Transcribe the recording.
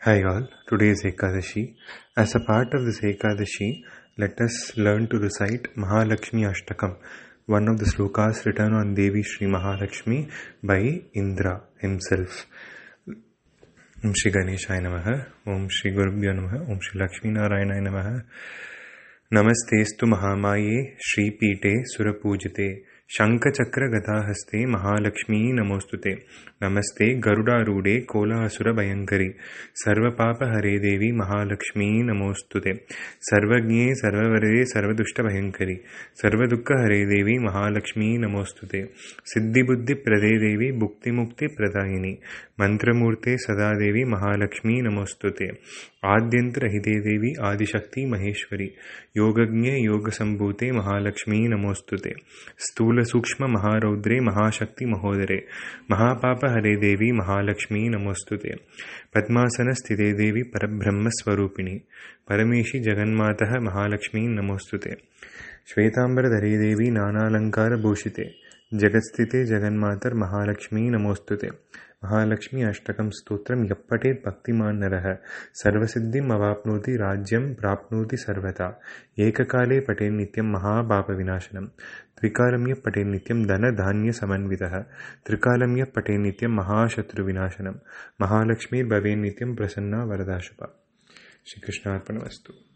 Hi all, today is Ekadashi. As a part of this Ekadashi, let us learn to recite Mahalakshmi Ashtakam, one of the slokas written on Devi Sri Mahalakshmi by Indra himself. Om Shri Ganeshaya Namaha, Om Shri Gurubhyo Namaha, Om Shri Lakshmi Narayana Namaha. नमस्तेस्तु महामाये श्रीपीठे सुरपूजिते शङ्खचक्रगदाहस्ते Mahalakshmi नमोऽस्तुते नमस्ते गरुडारूढे कोलासुरभयङ्करि सर्वपापहरे देवी महालक्ष्मी नमोऽस्तुते सर्वज्ञे सर्ववरदे सर्वदुष्टभयङ्करि सर्वदुःखहरे देवी महालक्ष्मी नमोऽस्तुते सिद्धिबुद्धिप्रदे देवी भुक्तिमुक्तिप्रदायिनि मन्त्रमूर्ते सदा देवी महालक्ष्मी नमोऽस्तुते आद्यन्तरहिते देवी आदिशक्ति महेश्वरी योगज्ञे योगसम्भूते महालक्ष्मी नमोऽस्तुते स्थूलसूक्ष्ममहारौद्रे महाशक्ति महोदरे। महापापहरे देवी महालक्ष्मी नमोस्तुते पद्मासन स्थिते देवी परब्रह्मस्वरूपिणी परमेशि जगन्मातः महालक्ष्मी नमोस्तुते श्वेतांबरधरे देवी नानालङ्कारभूषिते जगत्स्थिते जगन्मातर महालक्ष्मी नमोऽस्तुते। महालक्ष्मी अष्टकं स्तोत्रं यः पठेत् भक्तिमान् नरः सर्वसिद्धिम् अवाप्नोति राज्यं, प्राप्नोति सर्वथा। एककाले पठेन् नित्यं महापापविनाशनं। त्रिकालं यः पठेन् नित्यं धनधान्यसमन्वितः। त्रिकालं यः पठेन् नित्यं महाशत्रुविनाशनं। महालक्ष्मीर्भवेन् नित्यं प्रसन्ना वरदाशुपा श्रीकृष्णार्पणमस्तु।